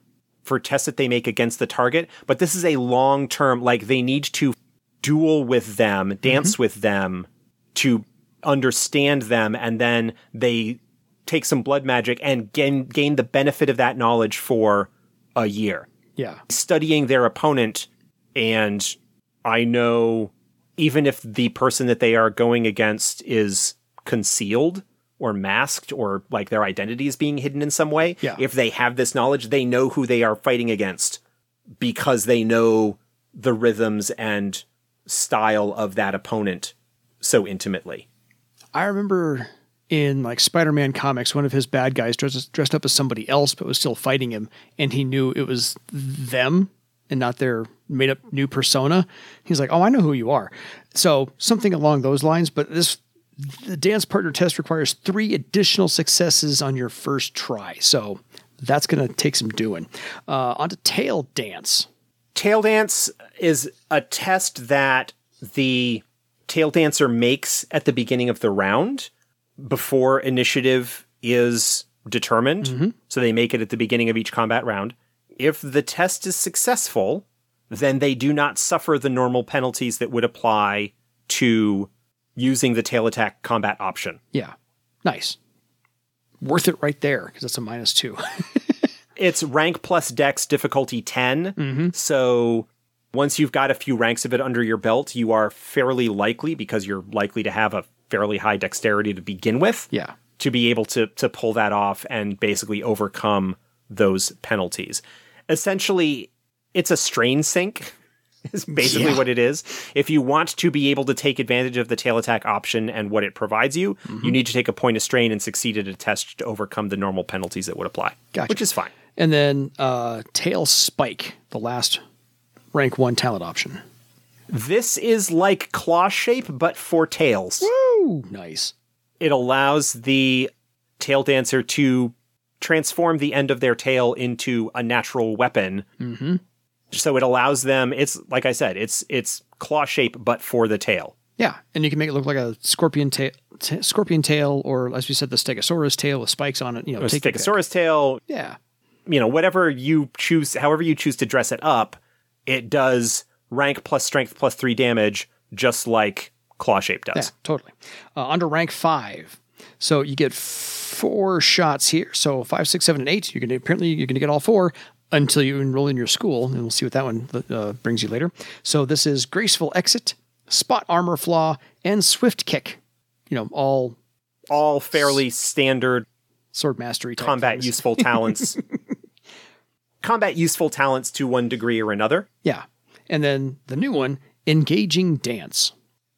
for tests that they make against the target, but this is a long term, like they need to duel with them, dance mm-hmm. with them to understand them, and then they take some blood magic and gain, gain the benefit of that knowledge for a year. Yeah. Studying their opponent, and I know even if the person that they are going against is concealed or masked or like their identity is being hidden in some way, Yeah. if they have this knowledge, they know who they are fighting against because they know the rhythms and style of that opponent so intimately. I remember in like Spider-Man comics, one of his bad guys dressed, dressed up as somebody else, but was still fighting him, and he knew it was them and not their made up new persona. He's like, "Oh, I know who you are." So something along those lines. But this the dance partner test requires three additional successes on your first try, so that's going to take some doing. Uh, on to tail dance. Tail dance is a test that the tail dancer makes at the beginning of the round before initiative is determined. So they make it at the beginning of each combat round. If the test is successful, then they do not suffer the normal penalties that would apply to using the tail attack combat option. Yeah, nice. Worth it right there because that's a minus two. it's rank plus dex difficulty 10 mm-hmm. so once you've got a few ranks of it under your belt you are fairly likely because you're likely to have a fairly high dexterity to begin with yeah. to be able to to pull that off and basically overcome those penalties essentially it's a strain sink is basically Yeah. what it is if you want to be able to take advantage of the tail attack option and what it provides you you need to take a point of strain and succeed at a test to overcome the normal penalties that would apply Gotcha. which is fine And then uh, Tail Spike, the last rank one talent option. This is like claw shape, but for tails. Ooh, nice. It allows the tail dancer to transform the end of their tail into a natural weapon. Mm-hmm. So it allows them. It's like I said. It's it's claw shape, but for the tail. Yeah, and you can make it look like a scorpion tail, t- scorpion tail, or as we said, the Stegosaurus tail with spikes on it. You know, take. Stegosaurus tail. Yeah, You know, whatever you choose, however you choose to dress it up, it does rank plus strength plus three damage, just like claw shape does. yeah, totally. Uh, under rank five, so you get four shots here. So five, six, seven, and eight. You're gonna apparently you're gonna get all four until you enroll in your school, and we'll see what that one uh, brings you later. So this is graceful exit, spot armor flaw, and swift kick. You know, all All fairly standard sword mastery combat things. useful talents. combat useful talents to one degree or another. Yeah. And then the new one, engaging dance.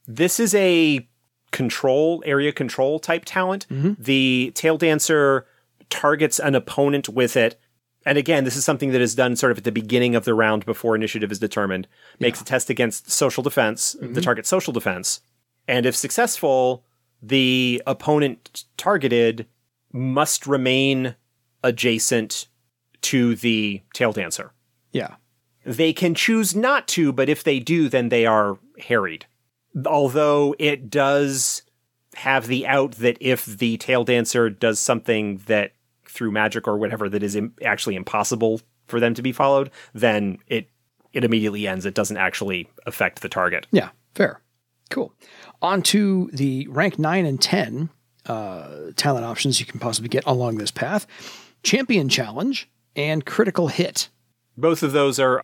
This is a control area control type talent. The tail dancer targets an opponent with it. And again, this is something that is done sort of at the beginning of the round before initiative is determined. Makes a test against social defense, the mm-hmm. target's social defense. And if successful, the opponent targeted must remain adjacent to the tail dancer. Yeah. They can choose not to, but if they do, then they are harried. Although it does have the out that if the tail dancer does something that through magic or whatever that is Im- actually impossible for them to be followed, then it it immediately ends. It doesn't actually affect the target. Yeah. Fair. Cool. On to the rank 9 and 10 uh, talent options you can possibly get along this path Champion Challenge and Critical Hit. Both of those are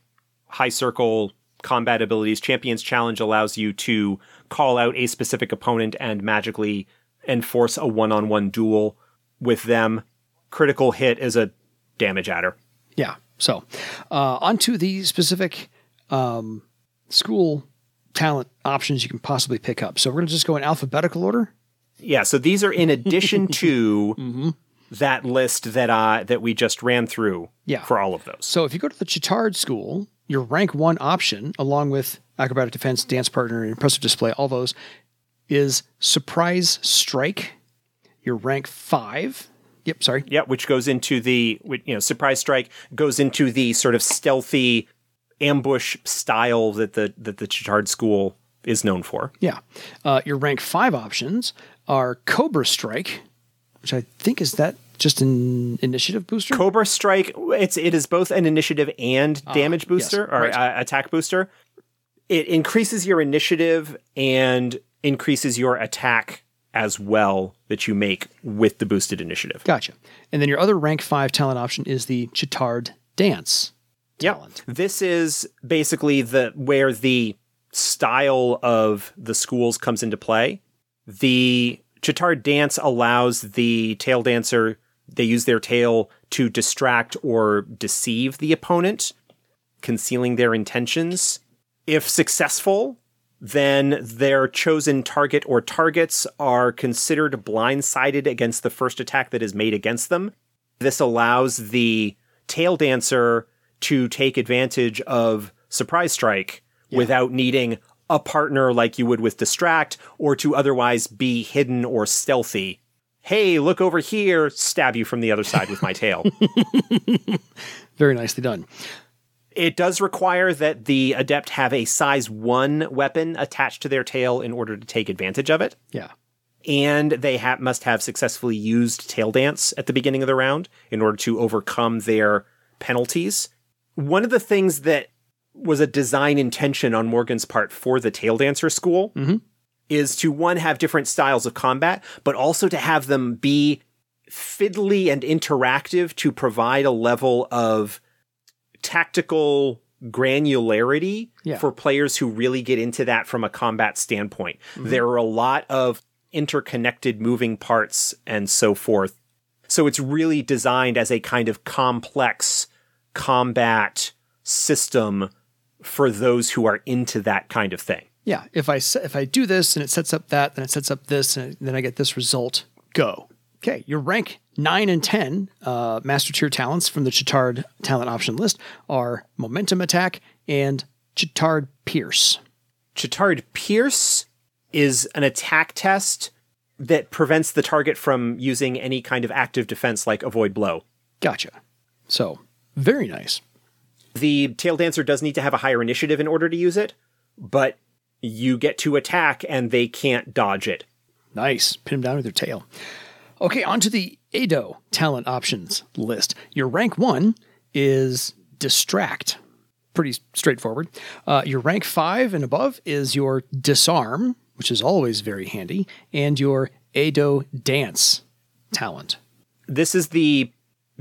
high circle combat abilities. Champion's Challenge allows you to call out a specific opponent and magically enforce a one on one duel with them. Critical hit is a damage adder. Yeah. So, uh, onto the specific um, school talent options you can possibly pick up. So, we're going to just go in alphabetical order. Yeah, so these are in addition to that list that uh, that we just ran through Yeah. for all of those. So, if you go to the Ch'tard school, your rank one option, along with acrobatic defense, dance partner, and impressive display, all those, is surprise strike. Your rank five. Yep. Sorry. Yeah, which goes into the you know surprise strike goes into the sort of stealthy ambush style that the that the Ch'tard school is known for. Yeah. Uh, your rank five options are Cobra Strike, which I think is that just an initiative booster. Cobra Strike, it's it is both an initiative and damage booster or right. uh, attack booster. It increases your initiative and increases your attack as well that you make with the boosted initiative. gotcha. And then your other rank five talent option is the Ch'tard Dance Yep. talent. This is basically the where the style of the schools comes into play. The Ch'tard dance allows the tail dancer they use their tail to distract or deceive the opponent, concealing their intentions. If successful, then their chosen target or targets are considered blindsided against the first attack that is made against them. This allows the tail dancer to take advantage of surprise strike without needing a partner like you would with distract or to otherwise be hidden or stealthy. Hey, look over here, stab you from the other side with my tail. Very nicely done. It does require that the adept have a size 1 weapon attached to their tail in order to take advantage of it. Yeah. and they ha- must have successfully used tail dance at the beginning of the round in order to overcome their penalties. One of the things that was a design intention on Morgan's part for the tail dancer school mm-hmm. is to one have different styles of combat, but also to have them be fiddly and interactive to provide a level of tactical granularity Yeah. for players who really get into that from a combat standpoint. Mm-hmm. There are a lot of interconnected moving parts and so forth. So it's really designed as a kind of complex combat system for those who are into that kind of thing. Yeah. If I if I do this and it sets up that, then it sets up this, and then I get this result. Go. Okay. Your rank nine and ten uh, master tier talents from the Ch'tard talent option list are Momentum Attack and Ch'tard Pierce. Ch'tard Pierce is an attack test that prevents the target from using any kind of active defense like avoid blow. Gotcha. So very nice. The tail dancer does need to have a higher initiative in order to use it, but you get to attack and they can't dodge it. Nice. Pin him down with your tail. Okay, on to the Edo talent options list. Your rank one is Distract. Pretty straightforward. Uh, your rank five and above is your Disarm, which is always very handy, and your Edo Dance talent. This is the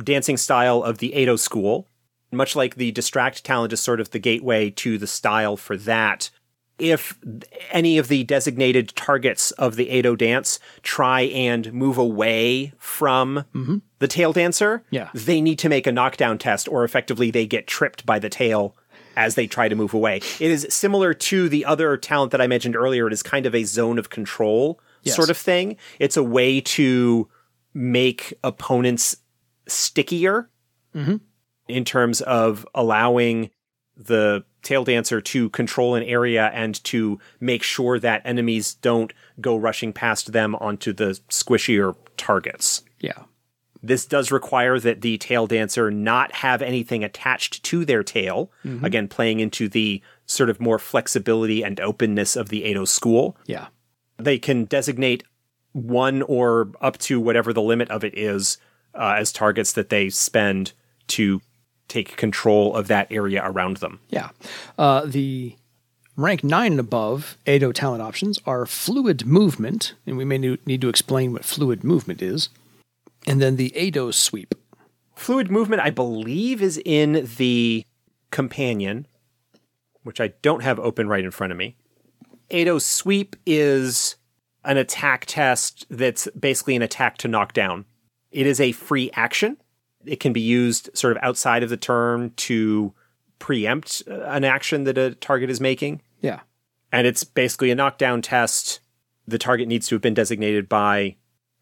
dancing style of the Edo school. Much like the distract talent is sort of the gateway to the style for that. If any of the designated targets of the Edo dance try and move away from mm-hmm. the tail dancer, Yeah. they need to make a knockdown test, or effectively they get tripped by the tail as they try to move away. It is similar to the other talent that I mentioned earlier. It is kind of a zone of control Yes. sort of thing. It's a way to make opponents stickier mm-hmm. in terms of allowing the tail dancer to control an area and to make sure that enemies don't go rushing past them onto the squishier targets. Yeah. This does require that the tail dancer not have anything attached to their tail, again, playing into the sort of more flexibility and openness of the Edo school. Yeah. They can designate one or up to whatever the limit of it is uh, as targets that they spend to take control of that area around them. Yeah. Uh, the rank nine and above Edo talent options are fluid movement, and we may need to explain what fluid movement is, and then the Edo sweep. Fluid movement, I believe, is in the companion, which I don't have open right in front of me. Edo sweep is an attack test that's basically an attack to knock down. It is a free action. It can be used sort of outside of the turn to preempt uh, an action that a target is making. Yeah. And it's basically a knockdown test. The target needs to have been designated by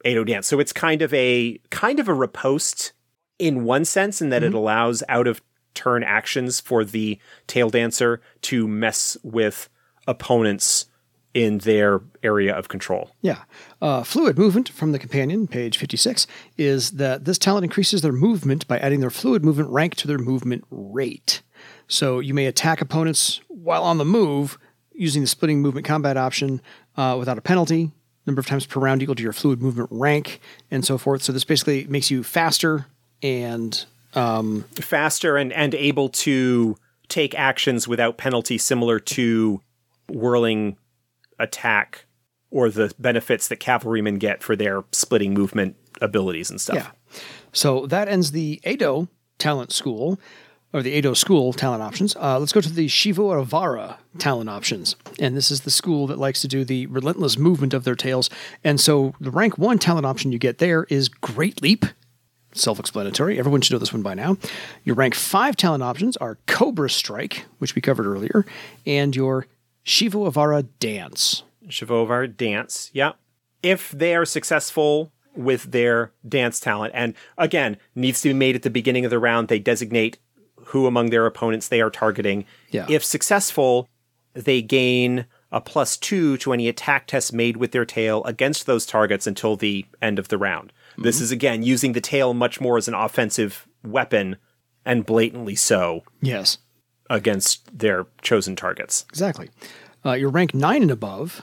Edo Dance. So it's kind of a kind of a riposte in one sense, in that it allows out of turn actions for the tail dancer to mess with opponents in their area of control. Yeah. Uh, fluid movement from the companion, page 56, is that this talent increases their movement by adding their fluid movement rank to their movement rate. So you may attack opponents while on the move using the splitting movement combat option uh, without a penalty, number of times per round equal to your fluid movement rank, and so forth. So this basically makes you faster and Faster and, and able to take actions without penalty, similar to whirling attack or the benefits that cavalrymen get for their splitting movement abilities and stuff. Yeah. So that ends the Edo talent school, or the Edo school talent options. Uh, let's go to the Shivoavara talent options. And this is the school that likes to do the relentless movement of their tails. And so the rank one talent option you get there is Great Leap. Self explanatory. Everyone should know this one by now. Your rank five talent options are Cobra Strike, which we covered earlier, and your Shivoavara Dance. Shivoavara dance. Yeah. If they are successful with their dance talent, and again, needs to be made at the beginning of the round, they designate who among their opponents they are targeting. Yeah. If successful, they gain a plus two to any attack test made with their tail against those targets until the end of the round. This mm-hmm. is again using the tail much more as an offensive weapon and blatantly so Yes. Against their chosen targets. Exactly. Uh, your rank nine and above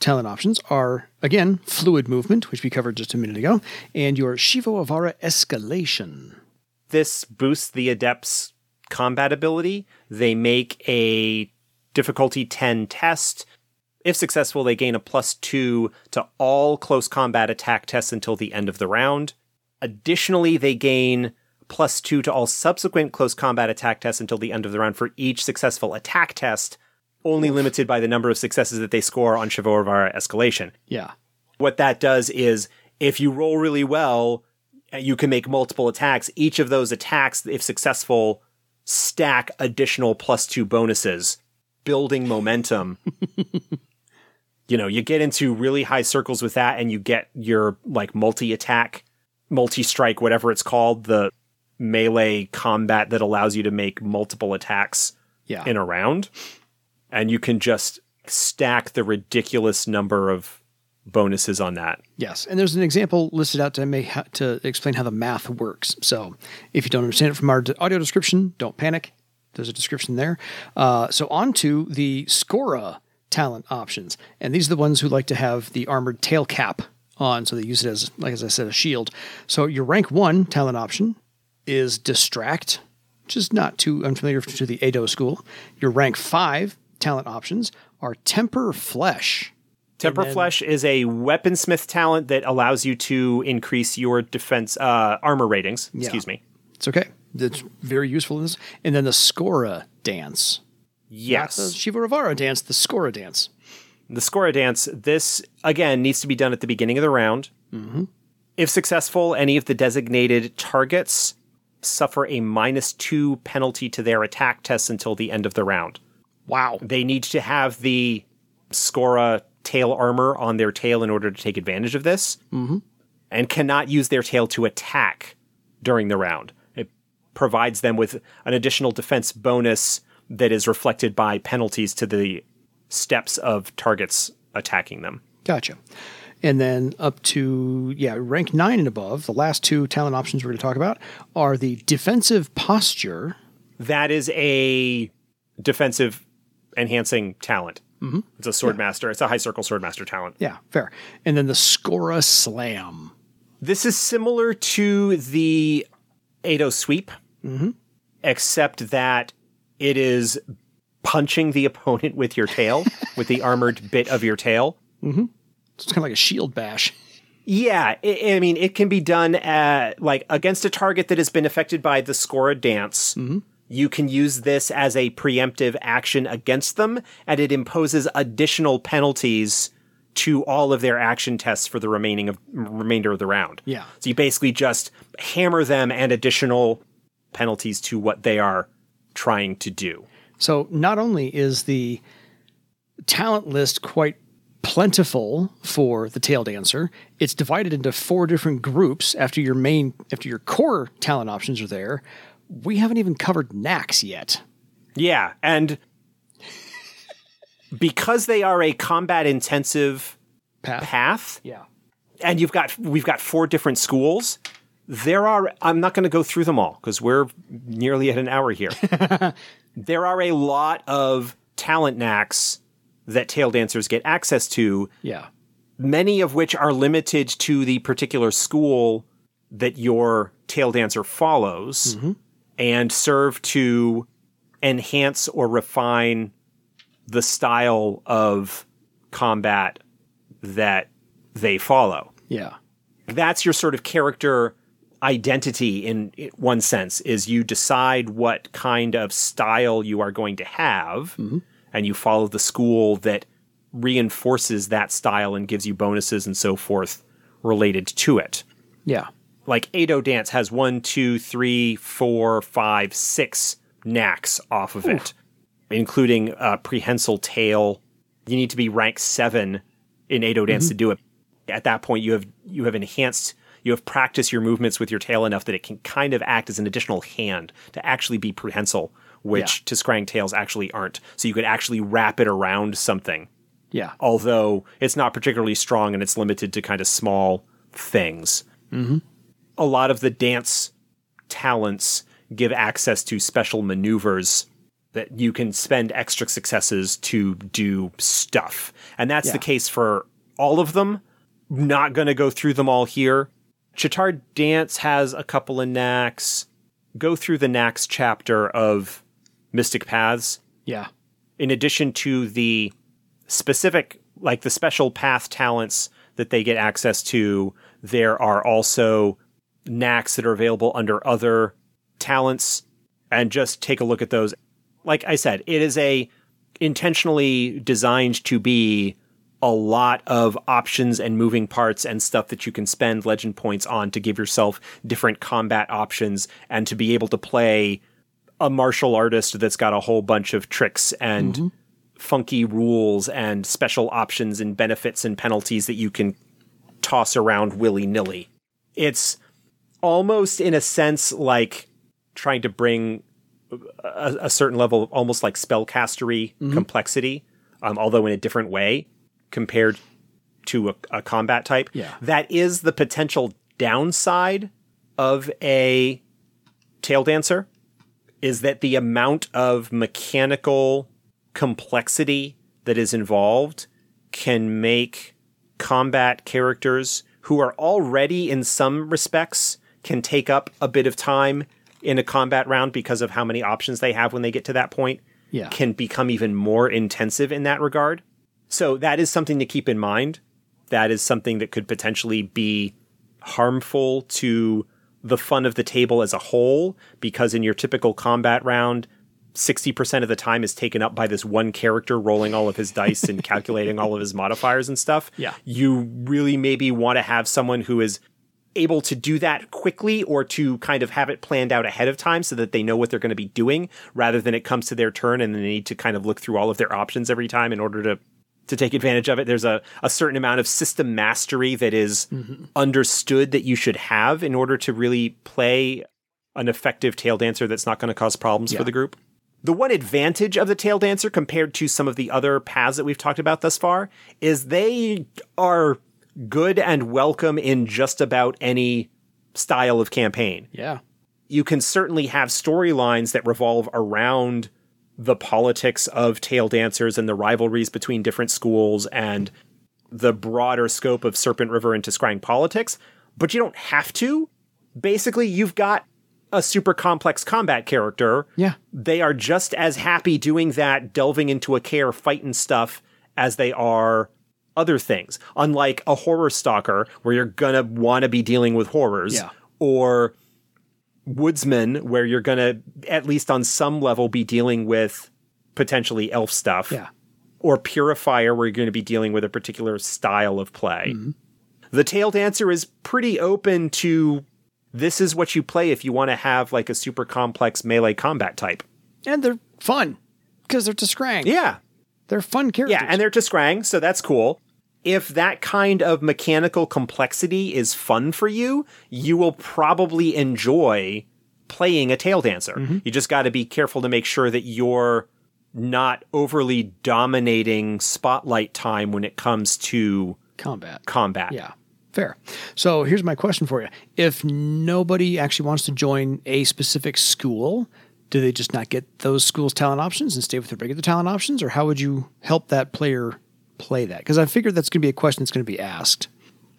talent options are again fluid movement, which we covered just a minute ago, and your Shivoavara escalation. this boosts the adept's combat ability. They make a difficulty 10 test. If successful, they gain a plus 2 to all close combat attack tests until the end of the round. Additionally, they gain plus 2 to all subsequent close combat attack tests until the end of the round for each successful attack test, only limited by the number of successes that they score on Shivoavara escalation Yeah. what that does is if you roll really well, eh, you can make multiple attacks. Each of those attacks, if successful, stack additional plus two bonuses, building momentum. you know, you get into really high circles with that and you get your like multi attack, multi strike, whatever it's called, the melee combat that allows you to make multiple attacks Yeah. in a round. And you can just stack the ridiculous number of bonuses on that. Yes, and there's an example listed out to ha- to explain how the math works. So if you don't understand it from our audio description, don't panic. There's a description there. Uh, so on to the Skora talent options, and these are the ones who like to have the armored tail cap on, so they use it as, like as I said, a shield. So your rank one talent option is distract, which is not too unfamiliar to the Edo school. Your rank five talent options are temper flesh. Temper then- Flesh is a weaponsmith talent that allows you to increase your defense uh, armor ratings. Excuse me. It's okay. It's very useful in this. And then the Skora dance. Yes. The Shiva Rivara dance, the Skora dance. the Skora dance, this again needs to be done at the beginning of the round. Mm-hmm. If successful, any of the designated targets suffer a minus two penalty to their attack tests until the end of the round. Wow. They need to have the Skora tail armor on their tail in order to take advantage of this, mm-hmm. and cannot use their tail to attack during the round. It provides them with an additional defense bonus that is reflected by penalties to the steps of targets attacking them. Gotcha. And then up to, yeah, rank nine and above, the last two talent options we're going to talk about are the defensive posture. That is a defensive enhancing talent. Mm-hmm. It's a sword master. It's a high circle sword master talent. Yeah, fair. And then the Skora Slam. This is similar to the Edo sweep, except that it is punching the opponent with your tail, with the armored bit of your tail. It's kind of like a shield bash. Yeah, I I mean, it can be done at, like against a target that has been affected by the Skora dance. Mm-hmm. You can use this as a preemptive action against them, and it imposes additional penalties to all of their action tests for the remaining of remainder of the round. Yeah. So you basically just hammer them and additional penalties to what they are trying to do. So not only is the talent list quite plentiful for the tail dancer, it's divided into four different groups after your main after your core talent options are there. We haven't even covered knacks yet. Yeah, and because they are a combat intensive Path. path, Yeah. and you've got we've got four different schools. There are I'm not going to go through them all because we're nearly at an hour here. there are a lot of talent knacks that tail dancers get access to, Yeah. many of which are limited to the particular school that your tail dancer follows mm-hmm. and serve to enhance or refine the style of combat that they follow. Yeah. That's your sort of character identity in in one sense is you decide what kind of style you are going to have mm-hmm. And you follow the school that reinforces that style and gives you bonuses and so forth related to it Yeah. like Edo Dance has one, two, three, four, five, six knacks off of it, including uh, prehensile tail. You need to be rank seven in Edo Dance to do it. At that point, you have you have enhanced, you have practiced your movements with your tail enough that it can kind of act as an additional hand to actually be prehensile, which Yeah. t'skrang tails actually aren't. So you could actually wrap it around something Yeah. although it's not particularly strong and it's limited to kind of small things. Mm-hmm. A lot of the dance talents give access to special maneuvers that you can spend extra successes to do stuff. And that's the case for all of them. Not going to go through them all here. Ch'tard Dance has a couple of knacks. Go through the knacks chapter of Mystic Paths Yeah. in addition to the specific, like the special path talents that they get access to, there are also knacks that are available under other talents. And just take a look at those. Like I said, it is a intentionally designed to be a lot of options and moving parts and stuff that you can spend legend points on to give yourself different combat options and to be able to play a martial artist that's got a whole bunch of tricks and funky rules and special options and benefits and penalties that you can toss around willy nilly. It's almost, in a sense, like trying to bring a, a certain level of almost like spellcastery complexity, um, although in a different way compared to a, a combat type. Yeah. That is the potential downside of a tail dancer is that the amount of mechanical complexity that is involved can make combat characters who are already in some respects can take up a bit of time in a combat round because of how many options they have when they get to that point Yeah. can become even more intensive in that regard. So that is something to keep in mind. That is something that could potentially be harmful to the fun of the table as a whole because in your typical combat round 60% of the time is taken up by this one character rolling all of his dice and calculating all of his modifiers and stuff. Yeah. You really maybe want to have someone who is able to do that quickly or to kind of have it planned out ahead of time so that they know what they're going to be doing rather than it comes to their turn and they need to kind of look through all of their options every time in order to to take advantage of it. There's a, a certain amount of system mastery that is mm-hmm. understood that you should have in order to really play an effective tail dancer that's not going to cause problems Yeah. for the group. The one advantage of the tail dancer compared to some of the other paths that we've talked about thus far is they are good and welcome in just about any style of campaign Yeah. you can certainly have storylines that revolve around the politics of tail dancers and the rivalries between different schools and the broader scope of Serpent River into t'skrang politics, but you don't have to. Basically, you've got a super complex combat character. Yeah. They are just as happy doing that, delving into a care, fighting stuff, as they are other things. Unlike a horror stalker, where you're gonna want to be dealing with horrors, Yeah. or woodsman, where you're gonna at least on some level be dealing with potentially elf stuff Yeah. or purifier where you're going to be dealing with a particular style of play. Mm-hmm. The tail dancer is pretty open to this is what you play if you want to have like a super complex melee combat type. And they're fun because they're t'skrang. Yeah. They're fun characters. Yeah, and they're just t'skrang, so that's cool. If that kind of mechanical complexity is fun for you, you will probably enjoy playing a tail dancer. Mm-hmm. You just got to be careful to make sure that you're not overly dominating spotlight time when it comes to combat. combat. Yeah. Fair. So here's my question for you. If nobody actually wants to join a specific school, do they just not get those schools' talent options and stay with their regular talent options? Or how would you help that player play that? Because I figured that's going to be a question that's going to be asked.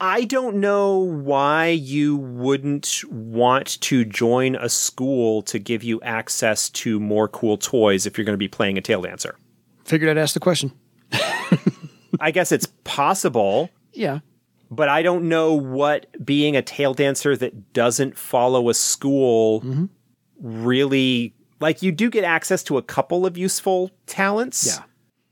I don't know why you wouldn't want to join a school to give you access to more cool toys if you're going to be playing a tail dancer. Figured I'd ask the question. I guess it's possible. Yeah. but I don't know what being a tail dancer that doesn't follow a school mm-hmm. really like you do get access to a couple of useful talents. Yeah.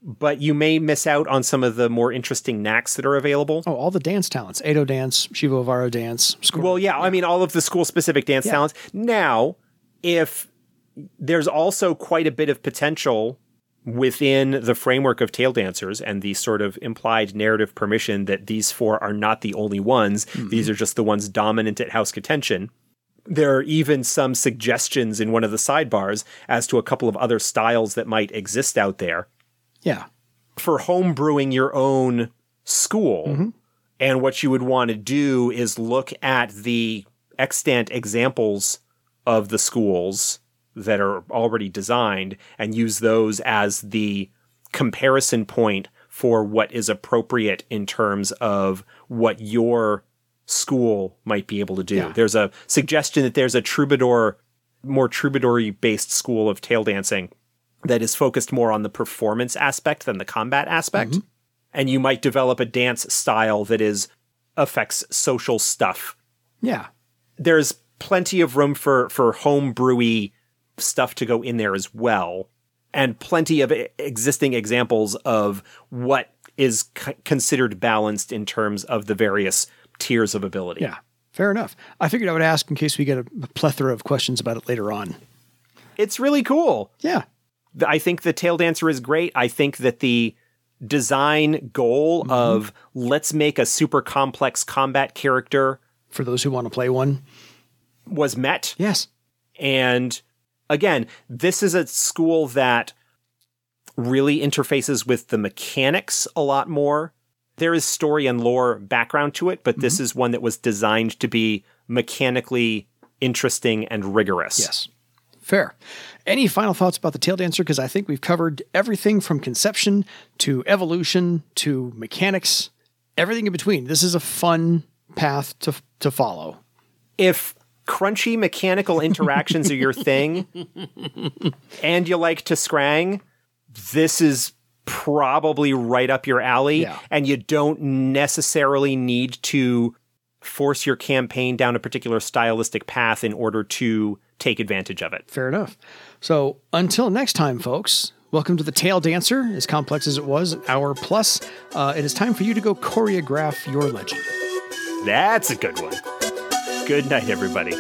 But you may miss out on some of the more interesting knacks that are available. Oh, all the dance talents. Edo dance, Shivoavara dance. Score. Well, yeah, I mean all of the school specific dance Yeah. talents. Now, if there's also quite a bit of potential within the framework of tail dancers and the sort of implied narrative permission that these four are not the only ones mm-hmm. these are just the ones dominant at house K'tenshin there are even some suggestions in one of the sidebars as to a couple of other styles that might exist out there yeah. for homebrewing your own school. Mm-hmm. And what you would want to do is look at the extant examples of the schools that are already designed and use those as the comparison point for what is appropriate in terms of what your school might be able to do. Yeah. There's a suggestion that there's a troubadour, more troubadour based school of tail dancing that is focused more on the performance aspect than the combat aspect. Mm-hmm. And you might develop a dance style that is affects social stuff. Yeah. There's plenty of room for for home brewy stuff to go in there as well, and plenty of existing examples of what is c- considered balanced in terms of the various tiers of ability. Yeah. Fair enough. I figured I would ask in case we get a plethora of questions about it later on. It's really cool. Yeah. I think the tail dancer is great. I think that the design goal mm-hmm. of let's make a super complex combat character For those who want to play one. was met. Yes. And again, this is a school that really interfaces with the mechanics a lot more. There is story and lore background to it, but this mm-hmm. is one that was designed to be mechanically interesting and rigorous. Yes. Fair. Any final thoughts about the tail dancer? Because I think we've covered everything from conception to evolution to mechanics, everything in between. This is a fun path to to follow. if crunchy mechanical interactions are your thing and you like t'skrang, this is probably right up your alley. Yeah. And you don't necessarily need to force your campaign down a particular stylistic path in order to take advantage of it. Fair enough. So until next time, folks. Welcome to the Tail Dancer. As complex as it was, an hour plus. Uh, it is time for you to go choreograph your legend. That's a good one. Good night, everybody.